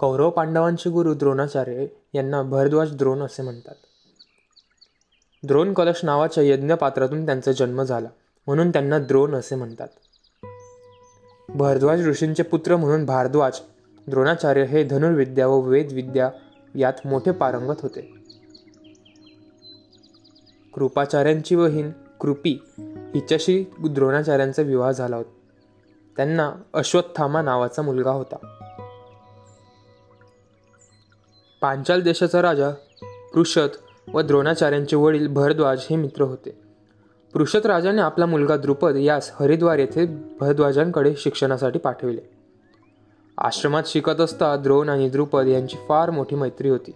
कौरव पांडवांचे गुरु द्रोणाचार्य यांना भरद्वाज द्रोण असे म्हणतात. द्रोण कलश नावाच्या यज्ञपात्रातून त्यांचा जन्म झाला म्हणून त्यांना द्रोण असे म्हणतात. भरद्वाज ऋषींचे पुत्र म्हणून भारद्वाज द्रोणाचार्य हे धनुर्विद्या व वेदविद्या यात मोठे पारंगत होते. कृपाचार्यांची बहीण कृपी हिच्याशी द्रोणाचार्यांचा विवाह झाला होता. त्यांना अश्वत्थामा नावाचा मुलगा होता. पांचाल देशाचा राजा पृषत व द्रोणाचार्यांचे वडील भरद्वाज हे मित्र होते. पृषत राजाने आपला मुलगा द्रुपद यास हरिद्वार येथे भरद्वाजांकडे शिक्षणासाठी पाठविले. आश्रमात शिकत असता द्रोण आणि द्रुपद यांची फार मोठी मैत्री होती.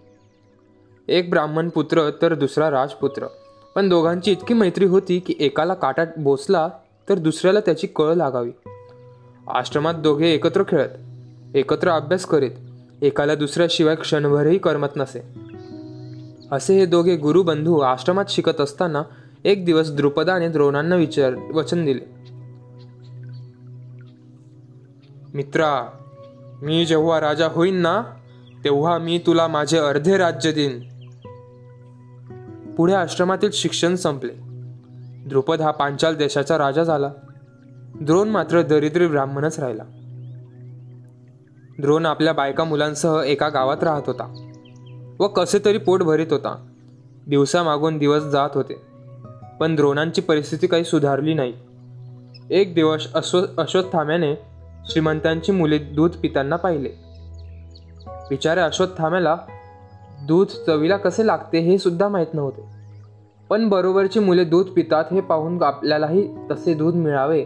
एक ब्राह्मण पुत्र तर दुसरा राजपुत्र. पण दोघांची इतकी मैत्री होती की एकाला काटात बोसला तर दुसऱ्याला त्याची कळ लागावी. आश्रमात दोघे एकत्र खेळत एकत्र अभ्यास करीत एकाला दुसऱ्याशिवाय क्षणभरही करमत नसे. असे हे दोघे गुरुबंधू आश्रमात शिकत असताना एक दिवस द्रुपदाने द्रोणांना विचार वचन दिले. मित्रा मी जेव्हा राजा होईन ना तेव्हा मी तुला माझे अर्धे राज्य देईन. पुढे आश्रमातील शिक्षण संपले. द्रुपद हा पांचाल देशाचा राजा झाला. द्रोण मात्र दरिद्री ब्राह्मणच राहिला. द्रोण आपल्या बायका मुलांसह एका गावात राहत होता व कसे तरी पोट भरीत होता. दिवसामागून दिवस जात होते पण द्रोणांची परिस्थिती काही सुधारली नाही. एक दिवस अश्व अश्वत्थाम्याने श्रीमंतांची मुले दूध पिताना पाहिले. बिचारे अश्वत्थाम्याला दूध चवीला कसे लागते हे सुद्धा माहीत नव्हते पण बरोबरची मुले दूध पितात हे पाहून आपल्यालाही तसे दूध मिळावे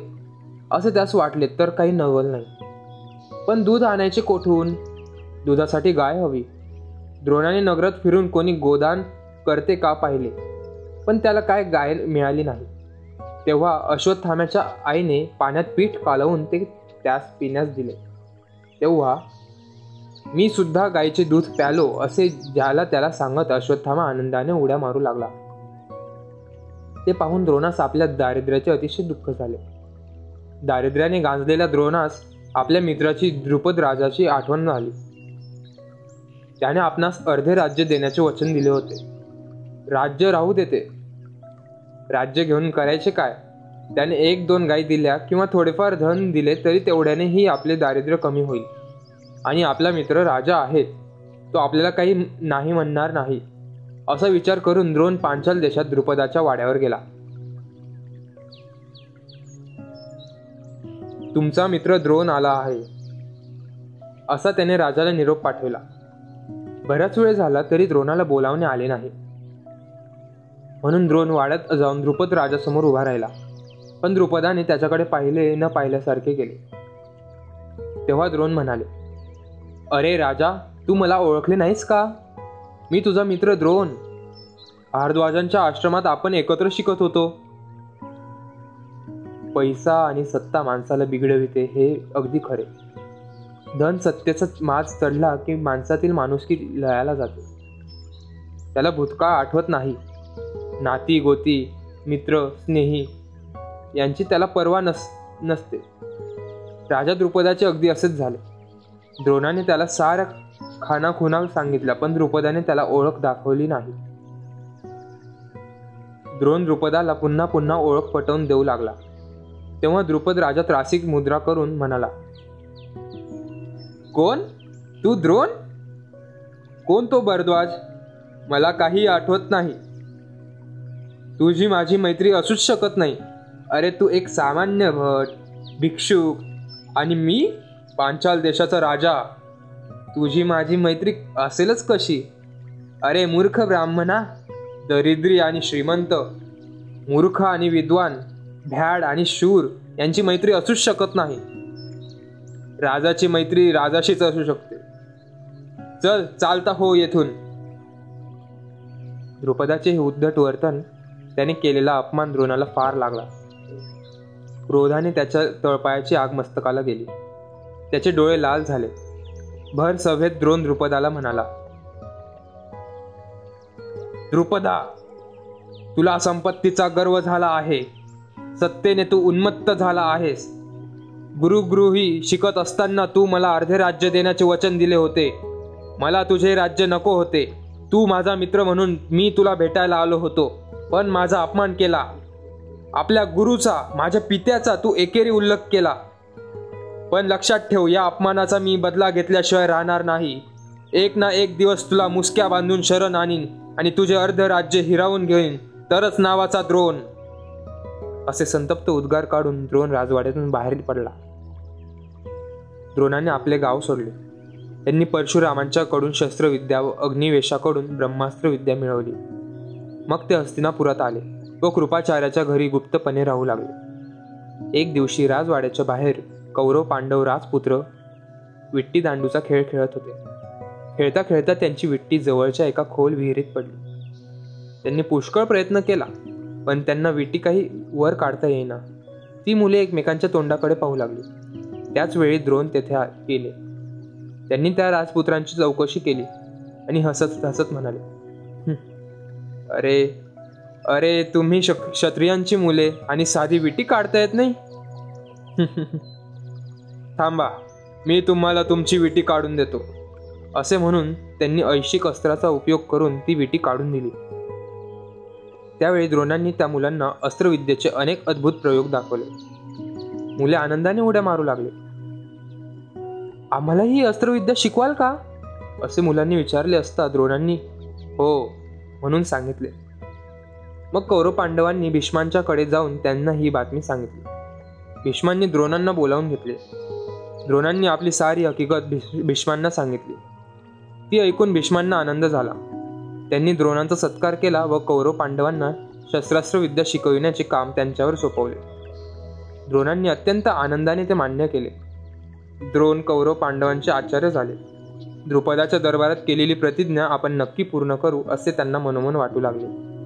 असे त्यास वाटले तर काही नवल नाही. पण दूध आणायचे कोठून? दुधासाठी गाय हवी. द्रोणाने नगरात फिरून कोणी गोदान करते का पाहिले? पण त्याला काय गाय मिळाली नाही. तेव्हा अश्वत्थाम्याच्या आईने पाण्यात पीठ कालवून ते त्यास पिण्यास दिले. तेव्हा मी सुद्धा गायीचे दूध प्यालो असे ज्याला त्याला सांगत अश्वत्थामा आनंदाने उड्या मारू लागला ते पाहून द्रोणास आपल्या दारिद्र्याचे अतिशय दुःख झाले. दारिद्र्याने गांजलेल्या द्रोणास आपल्या मित्राची द्रुपद राजाची आठवण झाली. त्याने आपणास अर्धे राज्य देण्याचे वचन दिले होते. राज्य राहू देते. राज्य घेऊन करायचे काय? त्याने एक दोन गाई दिल्या किंवा थोडेफार धन दिले तरी तेवढ्यानेही आपले दारिद्र्य कमी होईल. आणि आपला मित्र राजा आहे तो आपल्याला काही नाही म्हणणार नाही. असा विचार करून द्रोण पांचाल देशात द्रुपदाच्या वाड्यावर गेला. तुमचा मित्र द्रोण आला आहे. असा त्याने राजाला निरोप पाठवला. बराच वेळ झाला तरी द्रोणाला बोलावणे आले नाही. म्हणून द्रोण वाड्यात जाऊन द्रुपद राजासमोर उभा राहिला. पण द्रुपदाने त्याच्याकडे पाहिले न पाहिल्यासारखे केले. तेव्हा द्रोण म्हणाले अरे राजा तू मला ओळखले नाहीस का? मी तुझा मित्र द्रोण. भारद्वाजांच्या आश्रमात आपण एकत्र शिकत होतो. पैसा आणि सत्ता माणसाला बिघडविते हे अगदी खरे. धन सत्तेचा माज चढला की माणसातील माणुसकी लयाला जाते. त्याला भूतकाळ आठवत नाही. नाती गोती मित्र स्नेही यांची त्याला पर्वा नस नसते. राजा द्रुपदाचे अगदी असेच झाले. द्रोणाने त्याला साऱ्या खानाखुना सांगितल्या पण द्रुपदाने त्याला ओळख दाखवली नाही. द्रोण द्रुपदाला पुन्हा पुन्हा ओळख पटवून देऊ लागला. तेव्हा द्रुपद राजा त्रासिक मुद्रा करून म्हणाला कोण? तू द्रोण? कोण तो भरद्वाज मला काही आठवत नाही. तुझी माझी मैत्री असूच शकत नाही. अरे तू एक सामान्य भट भिक्षुक आणि मी पांचाल देशाचा राजा. तुझी माझी मैत्री असेलच कशी? अरे मूर्ख ब्राह्मणा दरिद्री आणि श्रीमंत मूर्ख आणि विद्वान भ्याड आणि शूर यांची मैत्री असूच शकत नाही. राजाची मैत्री राजाशीच असू शकते. चल चालता हो येथून. द्रुपदाचे हे उद्धट वर्तन त्याने केलेला अपमान द्रोणाला फार लागला. क्रोधाने त्याच्या तळपायाची आग मस्तकाला गेली. त्याचे डोळे लाल झाले. भर सभेत द्रोण द्रुपदाला म्हणाला द्रुपदा तुला संपत्तीचा गर्व झाला आहे. सत्तेने तू उन्मत्त झाला आहेस. गुरुगृही शिकत असताना तू मला अर्धे राज्य देण्याचे वचन दिले होते. मला तुझे राज्य नको होते. तू माझा मित्र म्हणून मी तुला भेटायला आलो होतो. पण माझा अपमान केला. आपल्या गुरुचा माझ्या पित्याचा तू एकेरी उल्लेख केला. पण लक्षात ठेव या अपमानाचा मी बदला घेतल्याशिवाय राहणार नाही. एक ना एक दिवस तुला मुसक्या बांधून शरण आणीन आणि तुझे अर्ध राज्य हिरावून घेईन. तरच नावाचा द्रोण. असे संतप्त उद्गार काढून द्रोण राजवाड्यातून बाहेर पडला. द्रोणाने आपले गाव सोडले. त्यांनी परशुरामांच्याकडून शस्त्रविद्या व अग्निवेशाकडून ब्रह्मास्त्रविद्या मिळवली. मग ते हस्तिनापुरात आले व कृपाचार्याच्या घरी गुप्तपणे राहू लागले. एक दिवशी राजवाड्याच्या बाहेर कौरव पांडव राजपुत्र विट्टी दांडूचा खेळ खेळत होते. खेळता खेळता त्यांची विट्टी जवळच्या एका खोल विहिरीत पडली. त्यांनी पुष्कळ प्रयत्न केला. पण त्यांना विटी काही वर काढता येईना. ती मुले एकमेकांच्या तोंडाकडे पाहू लागली. त्याच वेळी द्रोण तेथे गेले. त्यांनी त्या राजपुत्रांची चौकशी केली आणि हसत हसत म्हणाले अरे अरे तुम्ही शक क्षत्रियांची मुले आणि साधी विटी काढता येत नाही? थांबा मी तुम्हाला तुमची विटी काढून देतो. असे म्हणून त्यांनी ऐशिक अस्त्राचा उपयोग करून ती विटी काढून दिली. त्यावेळी द्रोणांनी त्या मुलांना अस्त्रविद्येचे अनेक अद्भुत प्रयोग दाखवले. मुले आनंदाने उड्या मारू लागले. आम्हालाही ही अस्त्रविद्या शिकवाल का? असे मुलांनी विचारले असता द्रोणांनी हो म्हणून सांगितले. मग कौरव पांडवांनी भीष्मांच्याकडे जाऊन त्यांना ही बातमी सांगितली. भीष्मांनी द्रोणांना बोलावून घेतले. द्रोणांनी आपली सारी हकीकत भीष्मांना सांगितली. ती ऐकून भीष्मांना आनंद झाला. त्यांनी द्रोणांचा सत्कार केला व कौरव पांडवांना शस्त्रास्त्र विद्या शिकविण्याचे काम त्यांच्यावर सोपवले. द्रोणांनी अत्यंत आनंदाने ते मान्य केले. द्रोण कौरव पांडवांचे आचार्य झाले. द्रुपदाच्या दरबारात केलेली प्रतिज्ञा आपण नक्की पूर्ण करू असे त्यांना मनोमन वाटू लागले.